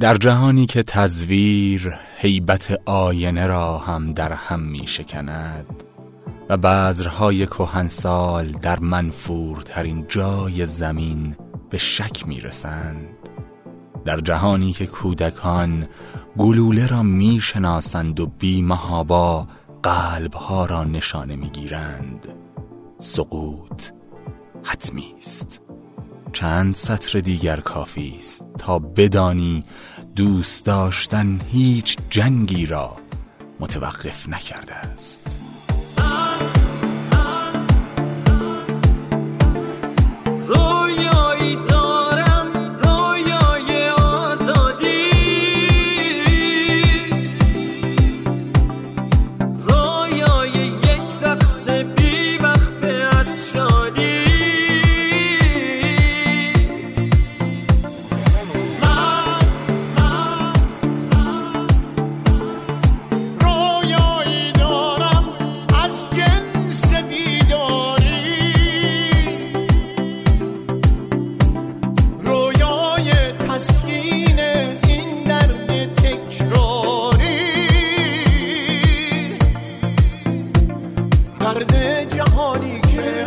در جهانی که تزویر هیبت آینه را هم در هم می شکند و بذرهای کهنسال در منفورترین جای زمین به شک می رسند. در جهانی که کودکان گلوله را می شناسند و بیمهابا قلبها را نشانه می گیرند. سقوط حتمی است. چند سطر دیگر کافی است تا بدانی دوست داشتن هیچ جنگی را متوقف نکرده است. درد درختی که